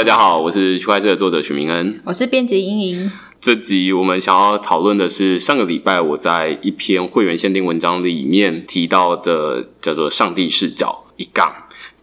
大家好，我是区块链的作者许明恩，我是编辑英莹。这集我们想要讨论的是上个礼拜我在一篇会员限定文章里面提到的，叫做“上帝视角”一杠。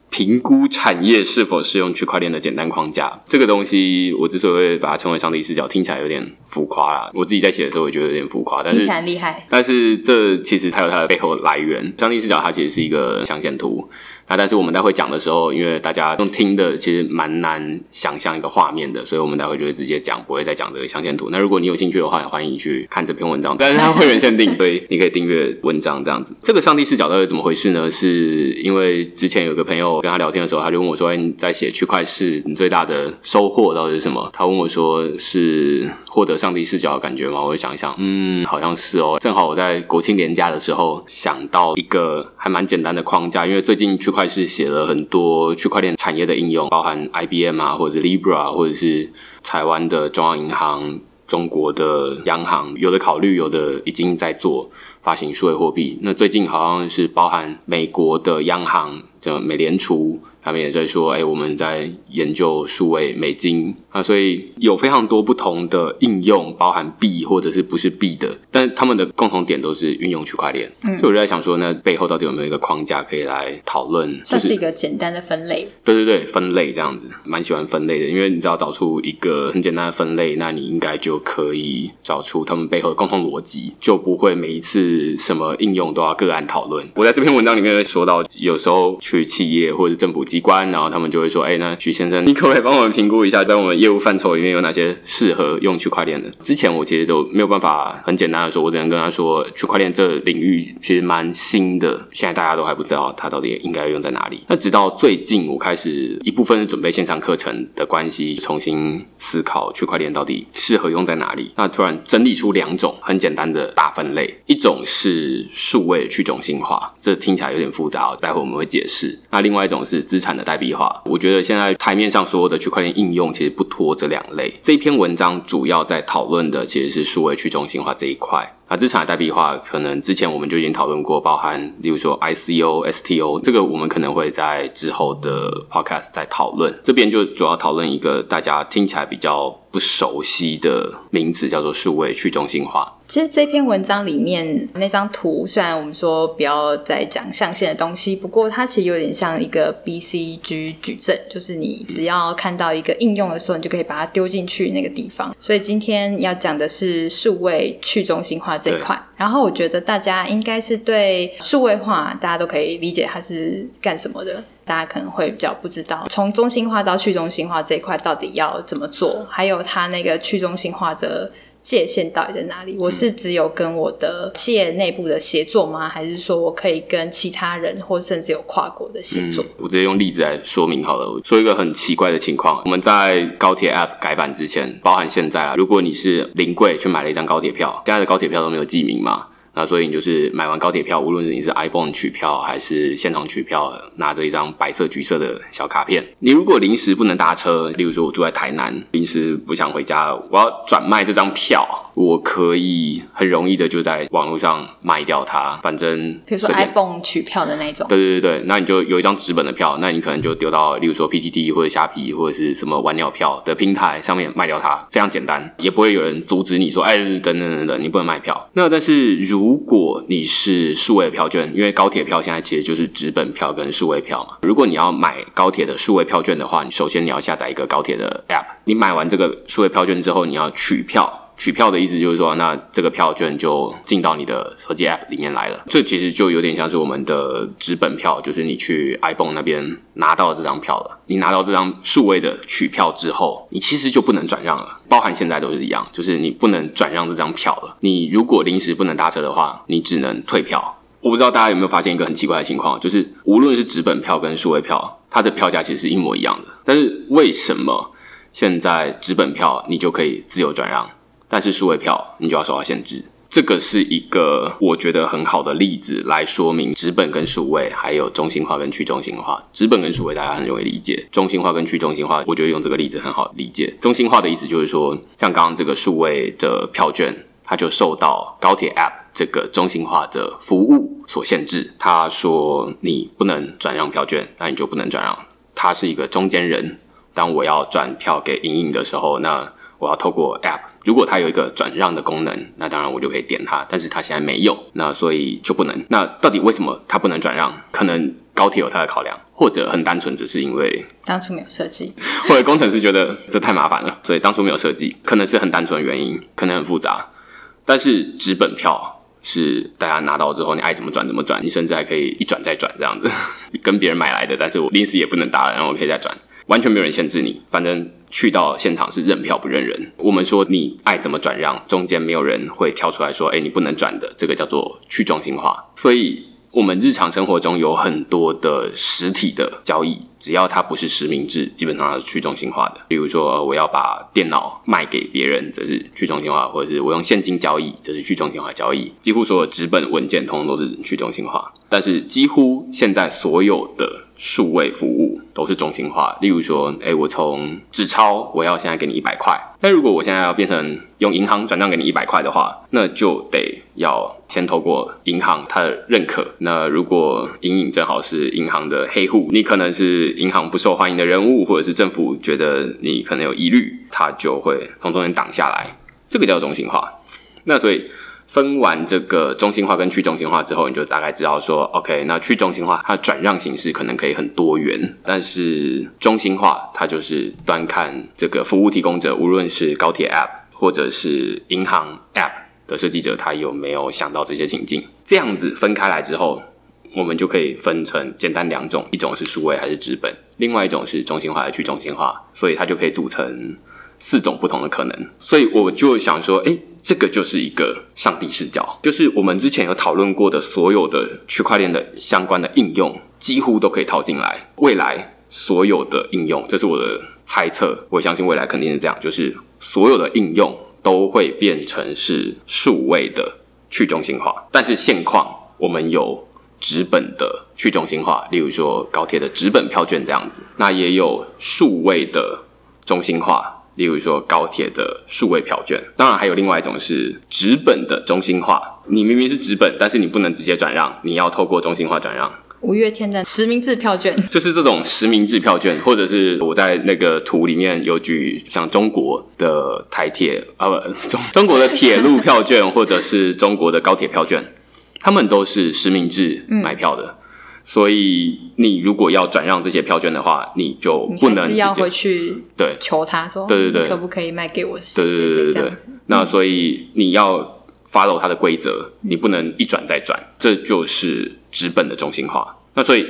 评估产业是否适用区块链的简单框架，这个东西我之所以会把它称为上帝视角，听起来有点浮夸啦。我自己在写的时候，也觉得有点浮夸，但是听起来厉害。但是这其实它有它的背后来源。上帝视角它其实是一个象限图。那但是我们待会讲的时候，因为大家用听的其实蛮难想象一个画面的，所以我们待会就会直接讲，不会再讲这个象限图。那如果你有兴趣的话，也欢迎去看这篇文章。但是它会员限定，所以你可以订阅文章这样子。这个上帝视角到底怎么回事呢？是因为之前有个朋友跟他聊天的时候，他就问我说：“哎，你在写区块市，你最大的收获到底是什么？”他问我说：“是获得上帝视角的感觉吗？”我就想一想，嗯，好像是哦。正好我在国庆连假的时候想到一个还蛮简单的框架，因为最近区块是写了很多区块链产业的应用，包含 IBM 啊，或者 Libra，或者是台湾的中央银行、中国的央行，有的考虑，有的已经在做发行数位货币。那最近好像是包含美国的央行，叫美联储。他们也在说，哎、欸，我们在研究数位美金啊，所以有非常多不同的应用，包含币或者是不是币的，但他们的共同点都是运用区块链。嗯，所以我就在想说，那背后到底有没有一个框架可以来讨论？这是一个简单的分类。对对对，分类这样子，蛮喜欢分类的，因为你只要找出一个很简单的分类，那你应该就可以找出他们背后的共同逻辑，就不会每一次什么应用都要个案讨论。我在这篇文章里面会说到，有时候去企业或者是政府机机关，然后他们就会说：“哎，那许先生，你可不可以帮我们评估一下，在我们业务范畴里面有哪些适合用区块链的？”之前我其实都没有办法很简单的说，我只能跟他说，区块链这领域其实蛮新的，现在大家都还不知道它到底应该用在哪里。那直到最近，我开始一部分准备线上课程的关系，重新思考区块链到底适合用在哪里。那突然整理出两种很简单的大分类，一种是数位去中心化，这听起来有点复杂，待会我们会解释。那另外一种是资产产的代币化，我觉得现在台面上所有的区块链应用其实不脱这两类。这篇文章主要在讨论的其实是数位去中心化这一块。那，资产的代币化可能之前我们就已经讨论过，包含例如说 ICO、STO，这个我们可能会在之后的 podcast 再讨论。这边就主要讨论一个大家听起来比较不熟悉的名字，叫做数位去中心化。其实这篇文章里面那张图，虽然我们说不要再讲象限的东西，不过它其实有点像一个 BCG 矩阵，就是你只要看到一个应用的时候，你就可以把它丢进去那个地方。所以今天要讲的是数位去中心化这一块。然后我觉得大家应该是对数位化，大家都可以理解它是干什么的。大家可能会比较不知道，从中心化到去中心化这一块到底要怎么做，还有它那个去中心化的。界限到底在哪里？我是只有跟我的企业内部的协作吗？还是说我可以跟其他人，或甚至有跨国的协作？嗯，我直接用例子来说明好了。我说一个很奇怪的情况：我们在高铁 App 改版之前，包含现在啊，如果你是临柜去买了一张高铁票，现在的高铁票都没有记名嘛？那所以你就是买完高铁票，无论是你是 iPhone 取票还是现场取票，拿着一张白色、橘色的小卡片。你如果临时不能搭车，例如说我住在台南，临时不想回家，我要转卖这张票。我可以很容易的就在网络上卖掉它，反正比如说 iPhone 取票的那种，对对对对，那你就有一张纸本的票，那你可能就丢到，例如说 PTT 或者虾皮或者是什么玩鸟票的平台上面卖掉它，非常简单，也不会有人阻止你说，哎，等等等等，你不能卖票。那但是如如果你是数位票券，因为高铁票现在其实就是纸本票跟数位票嘛，如果你要买高铁的数位票券的话，你首先你要下载一个高铁的 App，你买完这个数位票券之后，你要取票。取票的意思就是说，那这个票券就进到你的手机 App 里面来了。这其实就有点像是我们的纸本票，就是你去 iPhone 那边拿到这张票了。你拿到这张数位的取票之后，你其实就不能转让了。包含现在都是一样，就是你不能转让这张票了。你如果临时不能搭车的话，你只能退票。我不知道大家有没有发现一个很奇怪的情况，就是无论是纸本票跟数位票，它的票价其实是一模一样的。但是为什么现在纸本票你就可以自由转让？但是数位票你就要受到限制，这个是一个我觉得很好的例子来说明纸本跟数位，还有中心化跟去中心化。纸本跟数位大家很容易理解，中心化跟去中心化，我觉得用这个例子很好理解。中心化的意思就是说，像刚刚这个数位的票券，它就受到高铁 App 这个中心化的服务所限制。他说你不能转让票券，那你就不能转让。他是一个中间人。当我要转票给莹莹的时候，那我要透过 App，如果它有一个转让的功能，那当然我就可以点它。但是它现在没有，那所以就不能。那到底为什么它不能转让？可能高铁有它的考量，或者很单纯只是因为当初没有设计，或者工程师觉得这太麻烦了，所以当初没有设计，可能是很单纯的原因，可能很复杂。但是纸本票是大家拿到之后，你爱怎么转怎么转，你甚至还可以一转再转这样子，跟别人买来的，但是我临时也不能打了，然后我可以再转。完全没有人限制你，反正去到现场是认票不认人。我们说你爱怎么转让，中间没有人会跳出来说：“哎，你不能转的。”这个叫做去中心化。所以，我们日常生活中有很多的实体的交易，只要它不是实名制，基本上是去中心化的。比如说，我要把电脑卖给别人，这是去中心化；或者是我用现金交易，这是去中心化交易。几乎所有纸本文件，通通都是去中心化。但是，几乎现在所有的数位服务都是中心化，例如说，哎，我从纸钞，我要现在给你一百块，但如果我现在要变成用银行转账给你一百块的话，那就得要先透过银行它的认可。那如果隐隐正好是银行的黑户，你可能是银行不受欢迎的人物，或者是政府觉得你可能有疑虑，它就会从中间挡下来，这个叫中心化。那所以。分完这个中心化跟去中心化之后，你就大概知道说，OK，那去中心化它的转让形式可能可以很多元，但是中心化它就是端看这个服务提供者，无论是高铁 App 或者是银行 App 的设计者，他有没有想到这些情境。这样子分开来之后，我们就可以分成简单两种，一种是数位还是纸本，另外一种是中心化还是去中心化，所以它就可以组成四种不同的可能。所以我就想说，诶。这个就是一个上帝视角，就是我们之前有讨论过的所有的区块链的相关的应用，几乎都可以套进来。未来所有的应用，这是我的猜测，我相信未来肯定是这样，就是所有的应用都会变成是数位的去中心化。但是现况我们有纸本的去中心化，例如说高铁的纸本票券这样子，那也有数位的中心化。例如说高铁的数位票券，当然还有另外一种是纸本的中心化。你明明是纸本，但是你不能直接转让，你要透过中心化转让。五月天的实名制票券，就是这种实名制票券，或者是我在那个图里面有举像中国的台铁啊，不中中国的铁路票券，或者是中国的高铁票券，他们都是实名制买票的。嗯所以，你如果要转让这些票券的话，你就不能直接要回去对求他说，对对对，可不可以卖给我？对对对对对。那所以你要 follow 它的规则，你不能一转再转，这就是纸本的中心化。那所以。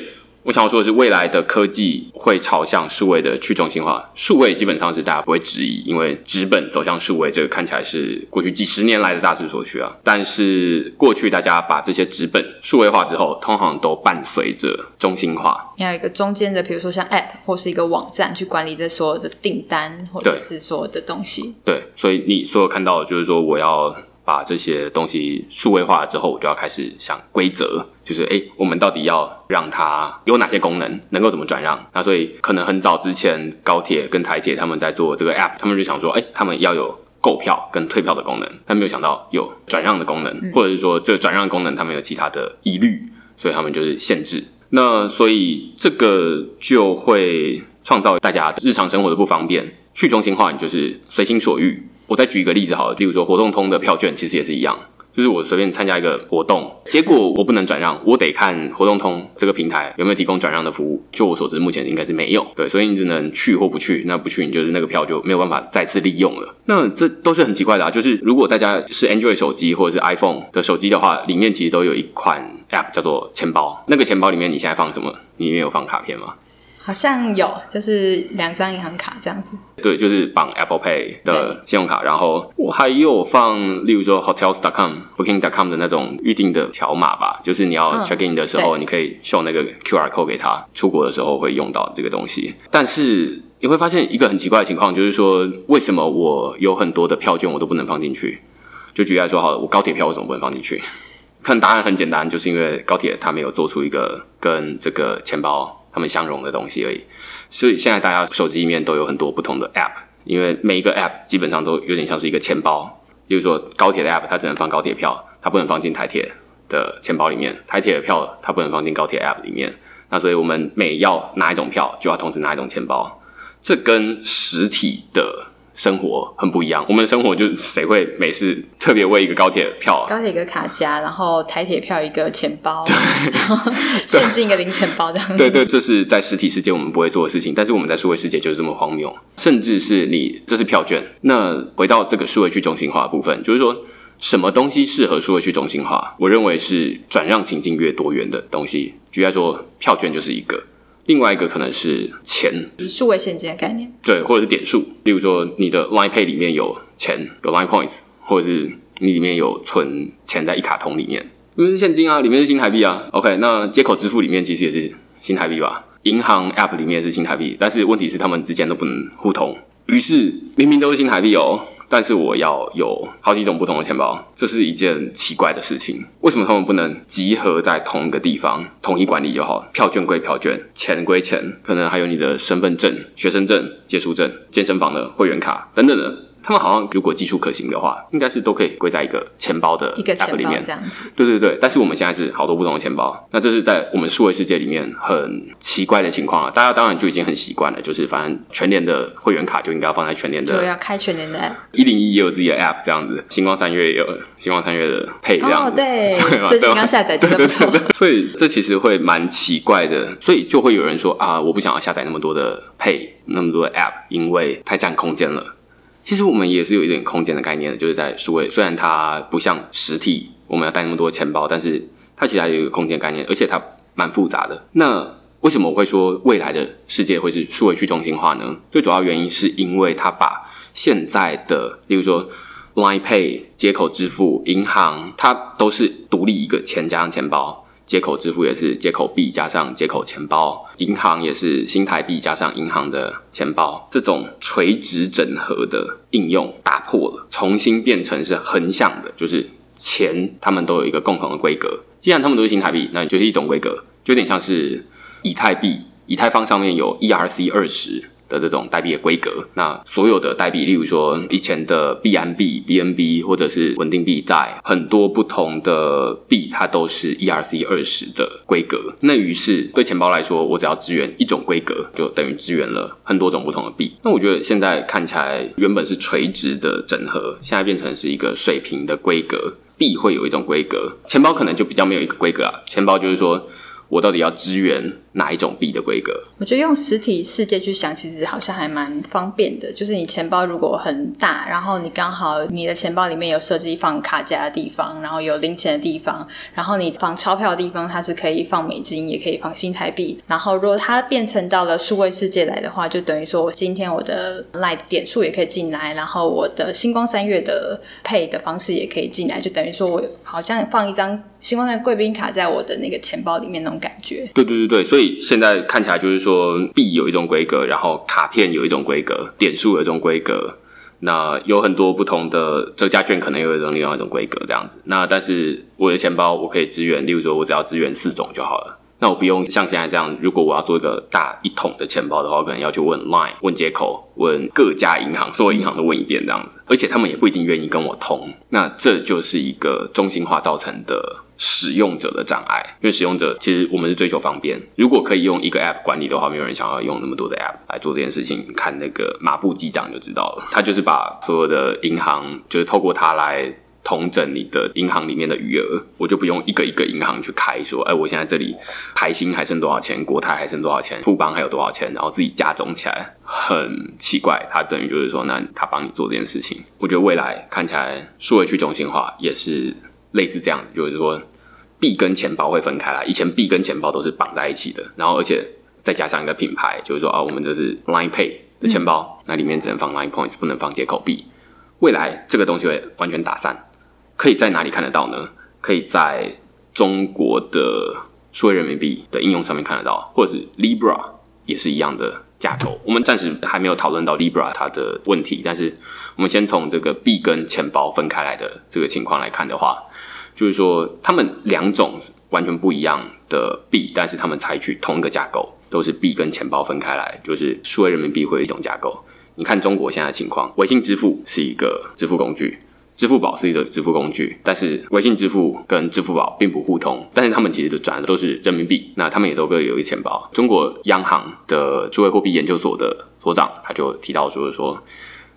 我想要说的是，未来的科技会朝向数位的去中心化。数位基本上是大家不会质疑，因为纸本走向数位，这个看起来是过去几十年来的大势所趋啊。但是过去大家把这些纸本数位化之后，通常都伴随着中心化。你要有一个中间的，比如说像 App 或是一个网站去管理这所有的订单，或者是所有的东西。对，对，所以你所有看到的就是说我要。把这些东西数位化之后，我就要开始想规则，就是哎，我们到底要让它有哪些功能，能够怎么转让？那所以可能很早之前，高铁跟台铁他们在做这个 App，他们就想说，哎，他们要有购票跟退票的功能，但没有想到有转让的功能，或者是说这个转让功能他们有其他的疑虑，所以他们就是限制。那所以这个就会创造大家日常生活的不方便。去中心化，你就是随心所欲。我再举一个例子好了，例如说活动通的票券，其实也是一样，就是我随便参加一个活动，结果我不能转让，我得看活动通这个平台有没有提供转让的服务。就我所知，目前应该是没有。对，所以你只能去或不去。那不去，你就是那个票就没有办法再次利用了。那这都是很奇怪的啊。就是如果大家是 Android 手机或者是 iPhone 的手机的话，里面其实都有一款 App 叫做钱包。那个钱包里面你现在放什么？你里面有放卡片吗？好像有，就是两张银行卡这样子。对，就是绑 Apple Pay 的信用卡，然后我还有放，例如说 Hotels.com、Booking.com 的那种预定的条码吧，就是你要 check in 的时候，嗯、你可以秀那个 QR code 给他，出国的时候会用到这个东西。但是你会发现一个很奇怪的情况，就是说为什么我有很多的票券我都不能放进去？就举例来说，好了，我高铁票为什么不能放进去？可能答案很简单，就是因为高铁它没有做出一个跟这个钱包。他们相容的东西而已，所以现在大家手机里面都有很多不同的 App，因为每一个 App 基本上都有点像是一个钱包。比如说高铁的 App，它只能放高铁票，它不能放进台铁的钱包里面；台铁的票，它不能放进高铁 App 里面。那所以我们每要拿一种票，就要同时拿一种钱包。这跟实体的。生活很不一样，我们的生活就谁会每次特别为一个高铁票、啊？高铁一个卡夹，然后台铁票一个钱包，对，然后 现金一个零钱包这样。对对，这是在实体世界我们不会做的事情，但是我们在数位世界就是这么荒谬。甚至是你这是票券，那回到这个数位去中心化的部分，就是说什么东西适合数位去中心化？我认为是转让情境越多元的东西。举例来说，票券就是一个。另外一个可能是钱，数位现金的概念，对，或者是点数。例如说，你的 Line Pay 里面有钱，有 Line Points，或者是你里面有存钱在一卡通里面，因为是现金啊，里面是新台币啊。OK，那接口支付里面其实也是新台币吧？银行 App 里面也是新台币，但是问题是他们之间都不能互通，于是明明都是新台币哦。但是我要有好几种不同的钱包，这是一件奇怪的事情。为什么他们不能集合在同一个地方，统一管理就好？票券归票券，钱归钱，可能还有你的身份证、学生证、借书证、健身房的会员卡等等的。他们好像如果技术可行的话，应该是都可以归在一个钱包的 app 里面。对对对，但是我们现在是好多不同的钱包，那这是在我们数位世界里面很奇怪的情况啊！大家当然就已经很习惯了，就是反正全联的会员卡就应该要放在全联的，对，要开全联的 app。一零一也有自己的 app 这样子，星光三月也有星光三月的样子。哦，对，最近刚下载，这个不错。所以这其实会蛮奇怪的，所以就会有人说啊，我不想要下载那么多的 Pay，那么多的 app，因为太占空间了。其实我们也是有一点空间的概念的，就是在数位，虽然它不像实体，我们要带那么多钱包，但是它其实还有一个空间概念，而且它蛮复杂的。那为什么我会说未来的世界会是数位去中心化呢？最主要原因是因为它把现在的，例如说 Line Pay 接口支付、银行，它都是独立一个钱加上钱包。接口支付也是接口币加上接口钱包，银行也是新台币加上银行的钱包，这种垂直整合的应用打破了，重新变成是横向的，就是钱他们都有一个共同的规格。既然他们都是新台币，那就是一种规格，就有点像是以太币，以太坊上面有 ERC 二十。的这种代币的规格，那所有的代币，例如说以前的币安币、BNB 或者是稳定币，在很多不同的币，它都是 ERC 二十的规格。那于是对钱包来说，我只要支援一种规格，就等于支援了很多种不同的币。那我觉得现在看起来，原本是垂直的整合，现在变成是一个水平的规格。币会有一种规格，钱包可能就比较没有一个规格啊。钱包就是说。我到底要支援哪一种币的规格？我觉得用实体世界去想，其实好像还蛮方便的。就是你钱包如果很大，然后你刚好你的钱包里面有设计放卡夹的地方，然后有零钱的地方，然后你放钞票的地方，它是可以放美金，也可以放新台币。然后如果它变成到了数位世界来的话，就等于说我今天我的 LINE 点数也可以进来，然后我的星光三月的 Pay 的方式也可以进来，就等于说我好像放一张。希望那贵宾卡在我的那个钱包里面那种感觉，对对对对，所以现在看起来就是说币有一种规格，然后卡片有一种规格，点数有一种规格，那有很多不同的折价券可能有一种另外一种规格这样子。那但是我的钱包我可以支援，例如说我只要支援四种就好了。那我不用像现在这样，如果我要做一个大一桶的钱包的话，我可能要去问 Line、问接口、问各家银行，所有银行都问一遍这样子，而且他们也不一定愿意跟我通。那这就是一个中心化造成的使用者的障碍，因为使用者其实我们是追求方便。如果可以用一个 App 管理的话，没有人想要用那么多的 App 来做这件事情。看那个马布机长就知道了，他就是把所有的银行，就是透过它来。统整你的银行里面的余额，我就不用一个一个银行去开，说，哎，我现在这里台新还剩多少钱，国泰还剩多少钱，富邦还有多少钱，然后自己加总起来，很奇怪。它等于就是说，那他帮你做这件事情。我觉得未来看起来数位去中心化也是类似这样子，就是说币跟钱包会分开来，以前币跟钱包都是绑在一起的，然后而且再加上一个品牌，就是说啊，我们这是 Line Pay 的钱包，嗯、那里面只能放 Line Points，不能放街口币。未来这个东西会完全打散。可以在哪里看得到呢？可以在中国的数位人民币的应用上面看得到，或者是 Libra 也是一样的架构。我们暂时还没有讨论到 Libra 它的问题，但是我们先从这个币跟钱包分开来的这个情况来看的话，就是说他们两种完全不一样的币，但是他们采取同一个架构，都是币跟钱包分开来，就是数位人民币会有一种架构。你看中国现在的情况，微信支付是一个支付工具。支付宝是一个支付工具，但是微信支付跟支付宝并不互通，但是他们其实都转的都是人民币，那他们也都各有一钱包。中国央行的数位货币研究所的所长他就提到说说，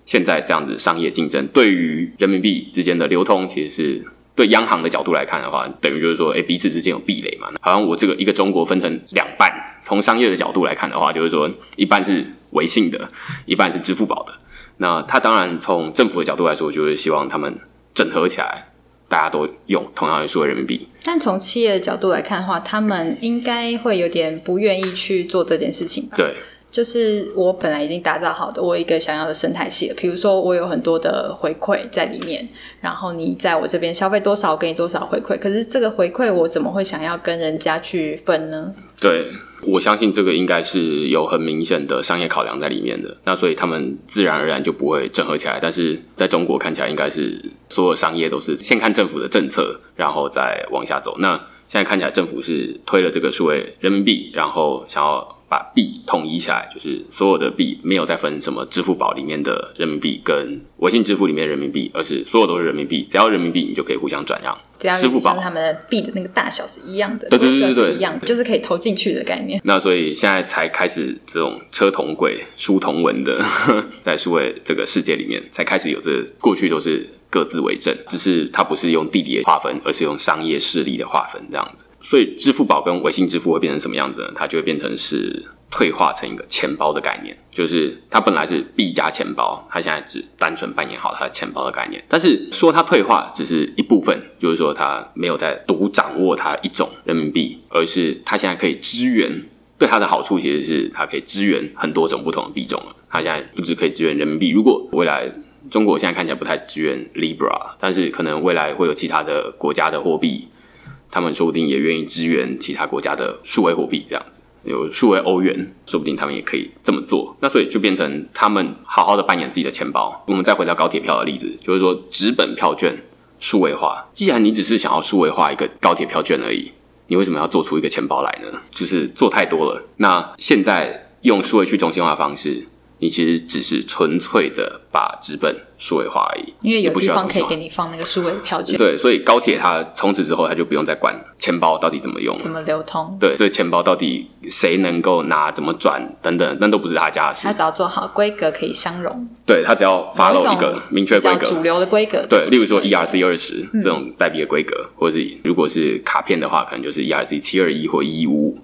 现在这样子商业竞争对于人民币之间的流通，其实是对央行的角度来看的话，等于就是说，哎，彼此之间有壁垒嘛。好像我这个一个中国分成两半，从商业的角度来看的话，就是说一半是微信的，一半是支付宝的。那他当然从政府的角度来说，就是希望他们整合起来，大家都用同样的数位人民币。但从企业的角度来看的话，他们应该会有点不愿意去做这件事情吧？对。就是我本来已经打造好的我一个想要的生态系了，比如说我有很多的回馈在里面，然后你在我这边消费多少，我给你多少回馈。可是这个回馈我怎么会想要跟人家去分呢？对，我相信这个应该是有很明显的商业考量在里面的。那所以他们自然而然就不会整合起来。但是在中国看起来，应该是所有商业都是先看政府的政策，然后再往下走。那现在看起来政府是推了这个数位人民币，然后想要。把币统一起来，就是所有的币没有再分什么支付宝里面的人民币跟微信支付里面的人民币，而是所有都是人民币，只要人民币你就可以互相转让。只要支付宝他们的币的那个大小是一样的，对对对对对，一样，就是可以投进去的概念。那所以现在才开始这种车同轨、书同文的，在数位这个世界里面才开始有这个，过去都是各自为政，只是它不是用地理的划分，而是用商业势力的划分这样子。所以，支付宝跟微信支付会变成什么样子呢？它就会变成是退化成一个钱包的概念，就是它本来是币加钱包，它现在只单纯扮演好它的钱包的概念。但是说它退化只是一部分，就是说它没有在独掌握它一种人民币，而是它现在可以支援。对它的好处其实是它可以支援很多种不同的币种了。它现在不只可以支援人民币，如果未来中国现在看起来不太支援 Libra，但是可能未来会有其他的国家的货币。他们说不定也愿意支援其他国家的数位货币，这样子有数位欧元，说不定他们也可以这么做。那所以就变成他们好好的扮演自己的钱包。我们再回到高铁票的例子，就是说纸本票券数位化。既然你只是想要数位化一个高铁票券而已，你为什么要做出一个钱包来呢？就是做太多了。那现在用数位去中心化方式。你其实只是纯粹的把纸本数位化而已，因为有地方可以给你放那个数位票据。对，所以高铁它从此之后，它就不用再管钱包到底怎么用，怎么流通。对，这个钱包到底谁能够拿，怎么转等等，那都不是他家的事。他只要做好规格可以相容。对，他只要 follow 一个明确规格，主流的规格。对，例如说 ERC 二十这种代币的规格，嗯、或者是如果是卡片的话，可能就是 ERC 七二一或一一五五。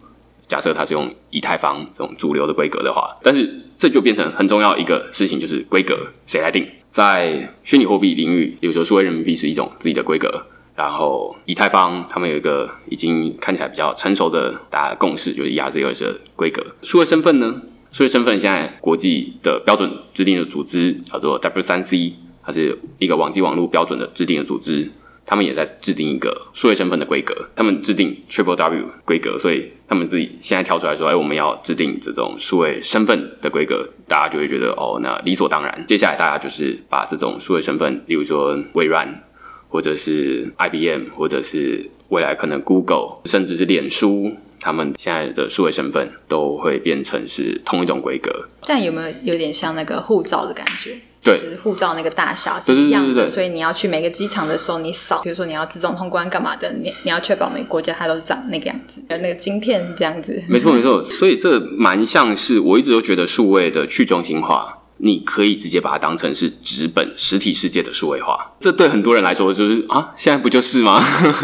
假设它是用以太坊这种主流的规格的话，但是这就变成很重要一个事情，就是规格谁来定？在虚拟货币领域，比如说数位人民币是一种自己的规格，然后以太坊他们有一个已经看起来比较成熟的大家的共识，就是 ERC20 的规格。数位身份呢？数位身份现在国际的标准制定的组织叫做 W3C，它是一个网际网络标准的制定的组织。他们也在制定一个数位身份的规格，他们制定 Triple W 规格，所以他们自己现在跳出来说：“哎，我们要制定这种数位身份的规格。”大家就会觉得哦，那理所当然。接下来大家就是把这种数位身份，例如说微软，或者是 IBM，或者是未来可能 Google，甚至是脸书，他们现在的数位身份都会变成是同一种规格。这样有没有有点像那个护照的感觉？对，就是护照那个大小是一样的，所以你要去每个机场的时候，你扫，比如说你要自动通关干嘛的，你你要确保每个国家它都长那个样子，有那个晶片这样子。没错没错，所以这蛮像是我一直都觉得数位的去中心化。你可以直接把它当成是纸本实体世界的数位化，这对很多人来说就是啊，现在不就是吗？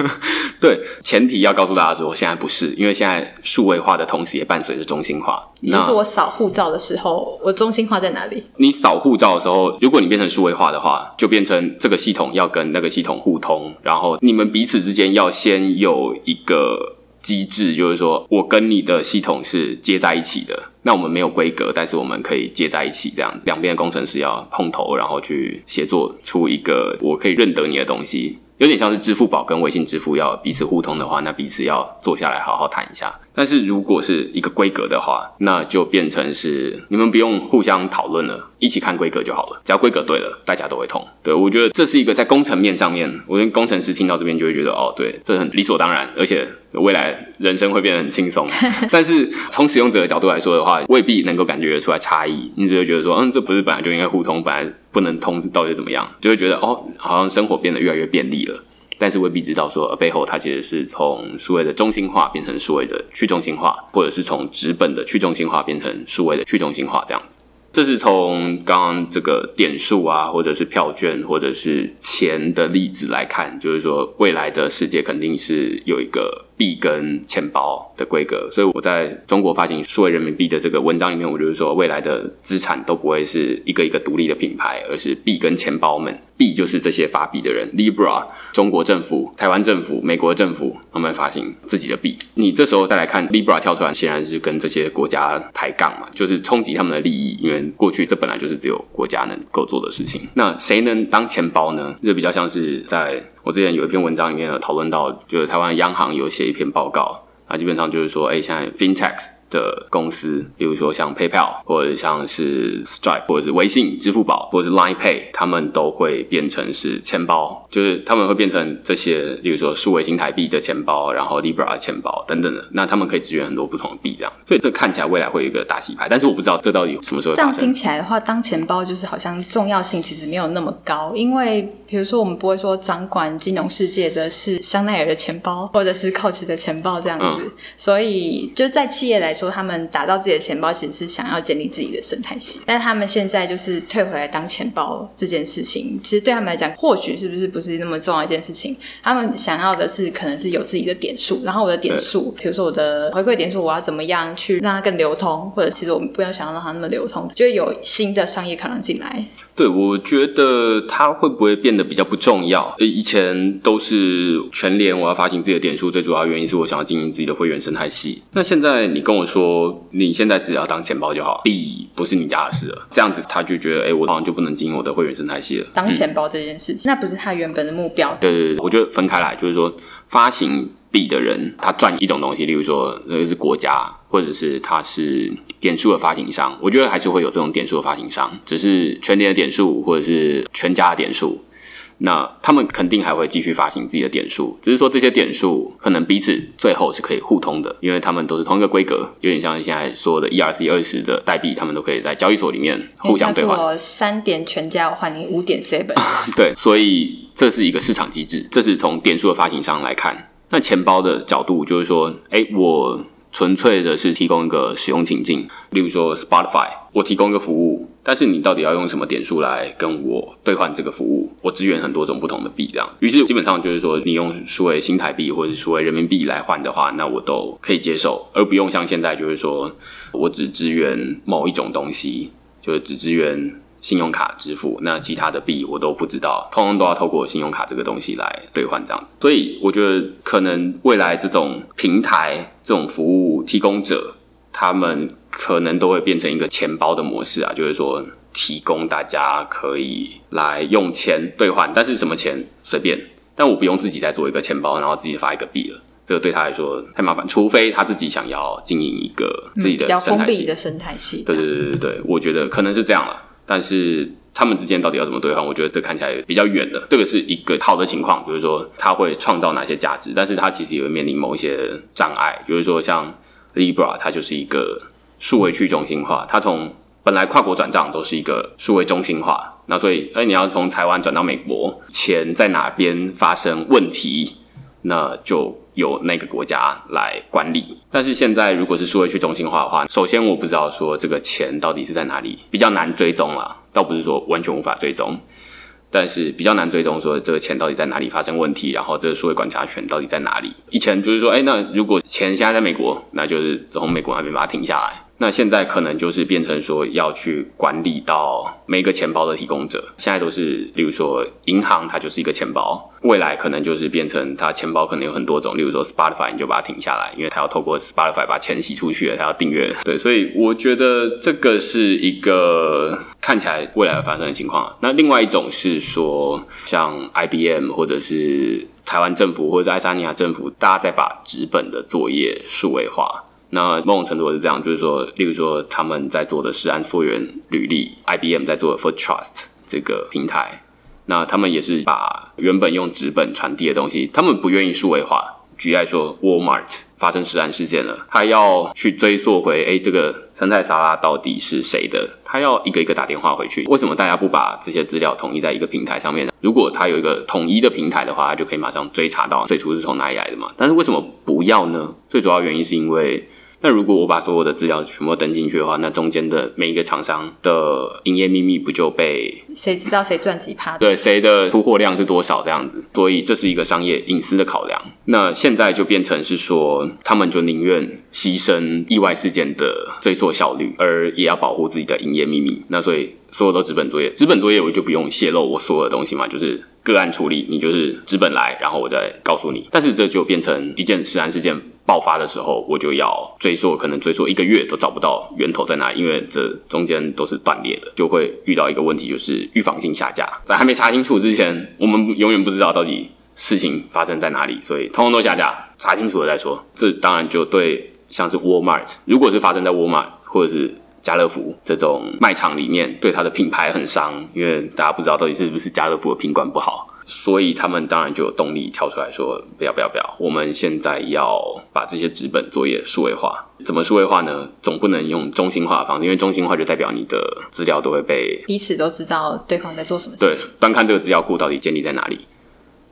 对，前提要告诉大家说，现在不是，因为现在数位化的同时也伴随着中心化。那就是我扫护照的时候，我中心化在哪里？你扫护照的时候，如果你变成数位化的话，就变成这个系统要跟那个系统互通，然后你们彼此之间要先有一个。机制就是说，我跟你的系统是接在一起的。那我们没有规格，但是我们可以接在一起，这样两边的工程师要碰头，然后去协作出一个我可以认得你的东西。有点像是支付宝跟微信支付要彼此互通的话，那彼此要坐下来好好谈一下。但是如果是一个规格的话，那就变成是你们不用互相讨论了，一起看规格就好了。只要规格对了，大家都会通。对，我觉得这是一个在工程面上面，我跟工程师听到这边就会觉得，哦，对，这很理所当然，而且未来人生会变得很轻松。但是从使用者的角度来说的话，未必能够感觉得出来差异。你只会觉得说，嗯，这不是本来就应该互通，本来不能通，到底怎么样？就会觉得，哦，好像生活变得越来越便利了。但是未必知道说，背后它其实是从数位的中心化变成数位的去中心化，或者是从纸本的去中心化变成数位的去中心化这样子。这是从刚刚这个点数啊，或者是票券，或者是钱的例子来看，就是说未来的世界肯定是有一个。币跟钱包的规格，所以我在中国发行数位人民币的这个文章里面，我就是说，未来的资产都不会是一个一个独立的品牌，而是币跟钱包们。币就是这些发币的人，Libra，中国政府、台湾政府、美国政府，他们发行自己的币。你这时候再来看 Libra 跳出来，显然是跟这些国家抬杠嘛，就是冲击他们的利益，因为过去这本来就是只有国家能够做的事情。那谁能当钱包呢？这比较像是在。我之前有一篇文章里面有讨论到，就是台湾央行有写一篇报告，那基本上就是说，哎，现在 FinTech。的公司，比如说像 PayPal，或者像是 Stripe，或者是微信、支付宝，或者是 Line Pay，他们都会变成是钱包，就是他们会变成这些，比如说数位新台币的钱包，然后 Libra 的钱包等等的。那他们可以支援很多不同的币，这样。所以这看起来未来会有一个大洗牌，但是我不知道这到底什么时候发生。这样听起来的话，当钱包就是好像重要性其实没有那么高，因为比如说我们不会说掌管金融世界的是香奈儿的钱包，或者是 Coach 的钱包这样子，嗯、所以就在企业来说。说他们打造自己的钱包，其实是想要建立自己的生态系。但他们现在就是退回来当钱包这件事情，其实对他们来讲，或许是不是不是那么重要一件事情？他们想要的是，可能是有自己的点数，然后我的点数，比如说我的回馈点数，我要怎么样去让它更流通，或者其实我们不要想要让它那么流通，就会有新的商业可能进来。对，我觉得它会不会变得比较不重要？以前都是全联我要发行自己的点数，最主要原因是我想要经营自己的会员生态系。那现在你跟我说。说你现在只要当钱包就好，币不是你家的事了。这样子他就觉得，哎、欸，我好像就不能经营我的会员生态系了。当钱包这件事情，嗯、那不是他原本的目标。对对对，我觉得分开来，就是说发行币的人他赚一种东西，例如说那个是国家，或者是他是点数的发行商。我觉得还是会有这种点数的发行商，只是全年的点数或者是全家的点数。那他们肯定还会继续发行自己的点数，只是说这些点数可能彼此最后是可以互通的，因为他们都是同一个规格，有点像现在说的 ERC 二十的代币，他们都可以在交易所里面互相兑换。我三点全家，我换你五点 seven。对，所以这是一个市场机制，这是从点数的发行商来看。那钱包的角度就是说，哎，我纯粹的是提供一个使用情境，例如说 Spotify，我提供一个服务。但是你到底要用什么点数来跟我兑换这个服务？我支援很多种不同的币，这样。于是基本上就是说，你用数位新台币或者是数位人民币来换的话，那我都可以接受，而不用像现在就是说我只支援某一种东西，就是只支援信用卡支付，那其他的币我都不知道，通通都要透过信用卡这个东西来兑换这样子。所以我觉得可能未来这种平台这种服务提供者，他们。可能都会变成一个钱包的模式啊，就是说提供大家可以来用钱兑换，但是什么钱随便，但我不用自己再做一个钱包，然后自己发一个币了，这个对他来说太麻烦，除非他自己想要经营一个自己的生态系，嗯、比较封闭的生态系。对对对对对，我觉得可能是这样了，但是他们之间到底要怎么兑换，我觉得这看起来比较远的，这个是一个好的情况，就是说他会创造哪些价值，但是他其实也会面临某一些障碍，就是说像 Libra，它就是一个。数位去中心化，它从本来跨国转账都是一个数位中心化，那所以，哎，你要从台湾转到美国，钱在哪边发生问题，那就由那个国家来管理。但是现在如果是数位去中心化的话，首先我不知道说这个钱到底是在哪里，比较难追踪啦，倒不是说完全无法追踪。但是比较难追踪，说这个钱到底在哪里发生问题，然后这个数位管辖权到底在哪里？以前就是说，哎，那如果钱现在在美国，那就是从美国那边把它停下来。那现在可能就是变成说要去管理到每一个钱包的提供者，现在都是，例如说银行它就是一个钱包，未来可能就是变成它钱包可能有很多种，例如说 Spotify 你就把它停下来，因为它要透过 Spotify 把钱洗出去，它要订阅。对，所以我觉得这个是一个看起来未来发生的情况。那另外一种是说，像 IBM 或者是台湾政府或者是爱沙尼亚政府，大家在把纸本的作业数位化。那某种程度是这样，就是说，例如说他们在做的食安溯源履历，IBM 在做的 Food Trust 这个平台，那他们也是把原本用纸本传递的东西，他们不愿意数位化。举例说，Walmart 发生食安事件了，他要去追溯回，哎，这个生菜沙拉到底是谁的？他要一个一个打电话回去。为什么大家不把这些资料统一在一个平台上面呢？如果他有一个统一的平台的话，他就可以马上追查到最初是从哪里来的嘛。但是为什么不要呢？最主要原因是因为。那如果我把所有的资料全部登进去的话，那中间的每一个厂商的营业秘密不就被谁知道谁赚几趴？对，谁的出货量是多少这样子？所以这是一个商业隐私的考量。那现在就变成是说，他们就宁愿牺牲意外事件的追溯效率，而也要保护自己的营业秘密。那所以所有都纸本作业，纸本作业我就不用泄露我所有的东西嘛，就是个案处理，你就是资本来，然后我再告诉你。但是这就变成一件食安事件。爆发的时候，我就要追溯，可能追溯一个月都找不到源头在哪，因为这中间都是断裂的，就会遇到一个问题，就是预防性下架。在还没查清楚之前，我们永远不知道到底事情发生在哪里，所以通通都下架，查清楚了再说。这当然就对像是 Walmart，如果是发生在 Walmart 或者是家乐福这种卖场里面，对它的品牌很伤，因为大家不知道到底是不是家乐福的品管不好。所以他们当然就有动力跳出来说：“不要不要不要！我们现在要把这些纸本作业数位化。怎么数位化呢？总不能用中心化的方式，因为中心化就代表你的资料都会被彼此都知道对方在做什么事情。对，端看这个资料库到底建立在哪里。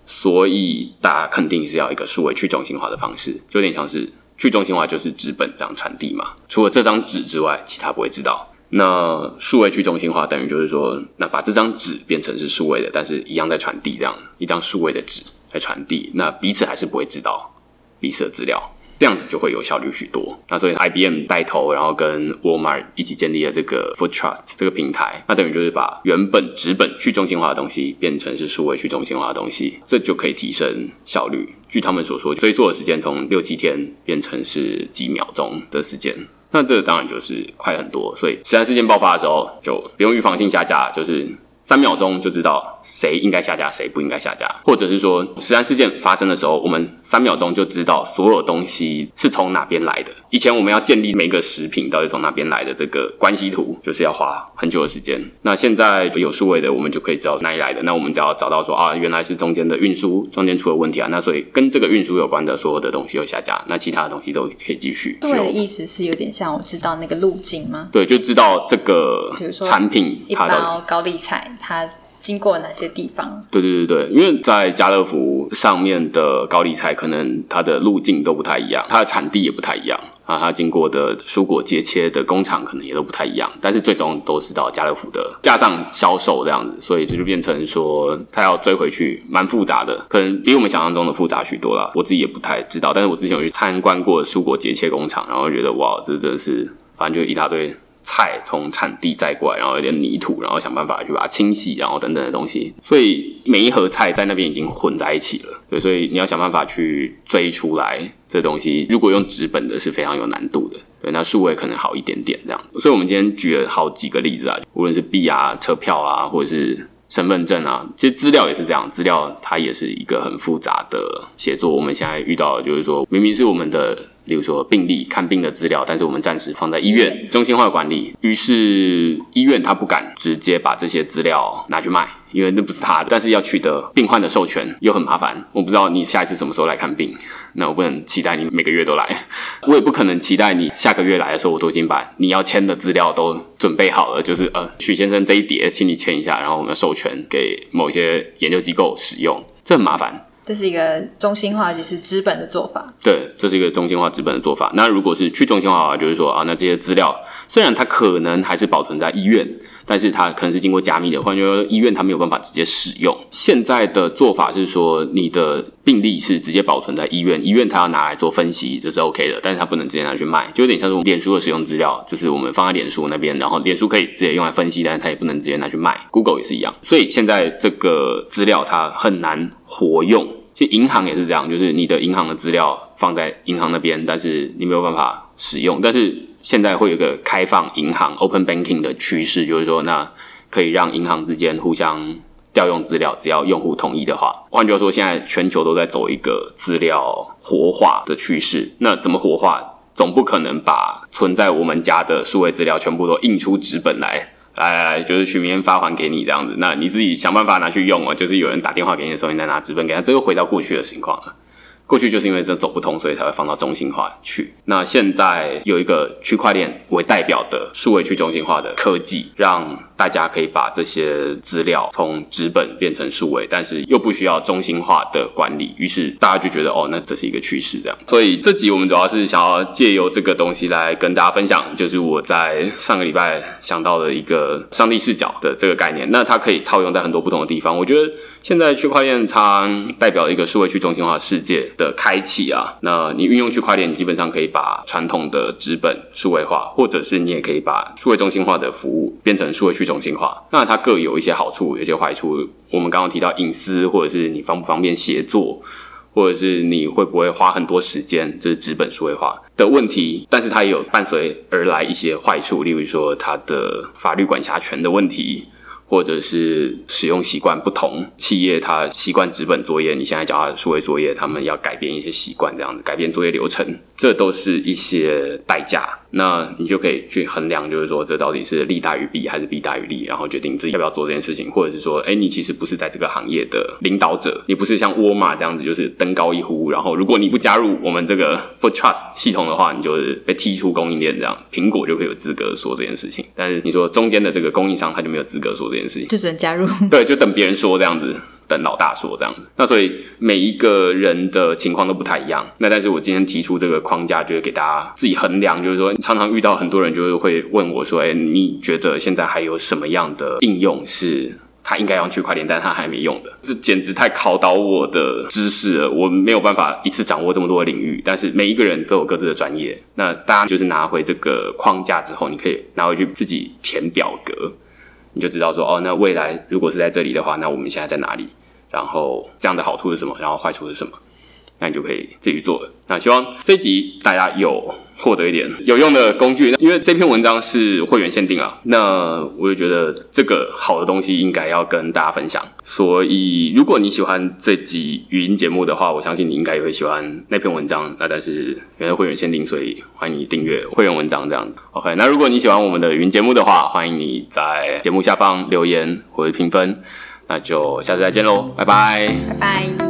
所以大家肯定是要一个数位去中心化的方式，就有点像是去中心化就是纸本这样传递嘛。除了这张纸之外，其他不会知道。”那数位去中心化等于就是说，那把这张纸变成是数位的，但是一样在传递这样一张数位的纸在传递，那彼此还是不会知道彼此的资料，这样子就会有效率许多。那所以 IBM 带头，然后跟 Walmart 一起建立了这个 Food Trust 这个平台，那等于就是把原本纸本去中心化的东西变成是数位去中心化的东西，这就可以提升效率。据他们所说，追溯的时间从六七天变成是几秒钟的时间。那这个当然就是快很多，所以食安事件爆发的时候，就不用预防性下架，就是。三秒钟就知道谁应该下架，谁不应该下架，或者是说食安事件发生的时候，我们三秒钟就知道所有东西是从哪边来的。以前我们要建立每个食品到底从哪边来的这个关系图，就是要花很久的时间。那现在有数位的，我们就可以知道哪里来的。那我们只要找到说啊，原来是中间的运输中间出了问题啊，那所以跟这个运输有关的所有的东西都下架，那其他的东西都可以继续。对的意思是有点像我知道那个路径吗？对，就知道这个产品它的，比如说一包高丽菜。它经过哪些地方？对对对对，因为在家乐福上面的高丽菜，可能它的路径都不太一样，它的产地也不太一样啊，它经过的蔬果节切的工厂可能也都不太一样，但是最终都是到家乐福的架上销售这样子，所以这就变成说，它要追回去蛮复杂的，可能比我们想象中的复杂许多了。我自己也不太知道，但是我之前有去参观过蔬果节切工厂，然后觉得哇，这真的是，反正就一大堆。菜从产地载过来，然后有点泥土，然后想办法去把它清洗，然后等等的东西，所以每一盒菜在那边已经混在一起了。对，所以你要想办法去追出来这东西。如果用纸本的是非常有难度的，对，那数位可能好一点点这样。所以我们今天举了好几个例子啊，无论是币啊、车票啊，或者是身份证啊，其实资料也是这样，资料它也是一个很复杂的写作。我们现在遇到的就是说，明明是我们的。比如说病历、看病的资料，但是我们暂时放在医院中心化管理，于是医院他不敢直接把这些资料拿去卖，因为那不是他的。但是要取得病患的授权又很麻烦，我不知道你下一次什么时候来看病，那我不能期待你每个月都来，我也不可能期待你下个月来的时候，我都已经把你要签的资料都准备好了，就是呃许先生这一叠，请你签一下，然后我们授权给某些研究机构使用，这很麻烦。这是一个中心化，也是资本的做法。对，这是一个中心化资本的做法。那如果是去中心化的话，就是说啊，那这些资料虽然它可能还是保存在医院，但是它可能是经过加密的，换句话说，医院它没有办法直接使用。现在的做法是说，你的病历是直接保存在医院，医院它要拿来做分析，这是 OK 的，但是它不能直接拿去卖，就有点像是我们脸书的使用资料，就是我们放在脸书那边，然后脸书可以直接用来分析，但是它也不能直接拿去卖。Google 也是一样，所以现在这个资料它很难活用。其实银行也是这样，就是你的银行的资料放在银行那边，但是你没有办法使用。但是现在会有一个开放银行 （open banking） 的趋势，就是说，那可以让银行之间互相调用资料，只要用户同意的话。换句话说，现在全球都在走一个资料活化的趋势。那怎么活化？总不可能把存在我们家的数位资料全部都印出纸本来。哎，就是许明天发还给你这样子，那你自己想办法拿去用哦。就是有人打电话给你的时候，你再拿纸本给他，这又回到过去的情况了。过去就是因为这走不通，所以才会放到中心化去。那现在有一个区块链为代表的数位去中心化的科技，让大家可以把这些资料从纸本变成数位，但是又不需要中心化的管理，于是大家就觉得哦，那这是一个趋势这样。所以这集我们主要是想要借由这个东西来跟大家分享，就是我在上个礼拜想到的一个上帝视角的这个概念。那它可以套用在很多不同的地方。我觉得现在区块链它代表一个数位去中心化世界的开启啊。那你运用区块链，你基本上可以把传统的纸本数位化，或者是你也可以把数位中心化的服务变成数位去中心化。那它各有一些好处，有些坏处。我们刚刚提到隐私，或者是你方不方便协作，或者是你会不会花很多时间，这、是纸本数位化的问题。但是它也有伴随而来一些坏处，例如说它的法律管辖权的问题。或者是使用习惯不同，企业它习惯纸本作业，你现在叫它数位作业，他们要改变一些习惯，这样子改变作业流程，这都是一些代价。那你就可以去衡量，就是说这到底是利大于弊还是弊大于利，然后决定自己要不要做这件事情，或者是说，哎，你其实不是在这个行业的领导者，你不是像沃尔玛这样子，就是登高一呼，然后如果你不加入我们这个 Foot Trust 系统的话，你就是被踢出供应链这样，苹果就可以有资格说这件事情。但是你说中间的这个供应商，他就没有资格说这件事情，就只能加入，对，就等别人说这样子。等老大说这样，那所以每一个人的情况都不太一样。那但是我今天提出这个框架，就是给大家自己衡量。就是说，常常遇到很多人就是会问我说：“哎，你觉得现在还有什么样的应用是他应该用区块链，但他还没用的？”这简直太考倒我的知识了，我没有办法一次掌握这么多领域。但是每一个人都有各自的专业。那大家就是拿回这个框架之后，你可以拿回去自己填表格，你就知道说：“哦，那未来如果是在这里的话，那我们现在在哪里？”然后这样的好处是什么？然后坏处是什么？那你就可以自己做了。那希望这一集大家有获得一点有用的工具。因为这篇文章是会员限定啊，那我就觉得这个好的东西应该要跟大家分享。所以如果你喜欢这集语音节目的话，我相信你应该也会喜欢那篇文章。那但是因为会员限定，所以欢迎你订阅会员文章这样子。OK，那如果你喜欢我们的语音节目的话，欢迎你在节目下方留言或者评分。那就下次再见喽，拜拜，拜拜。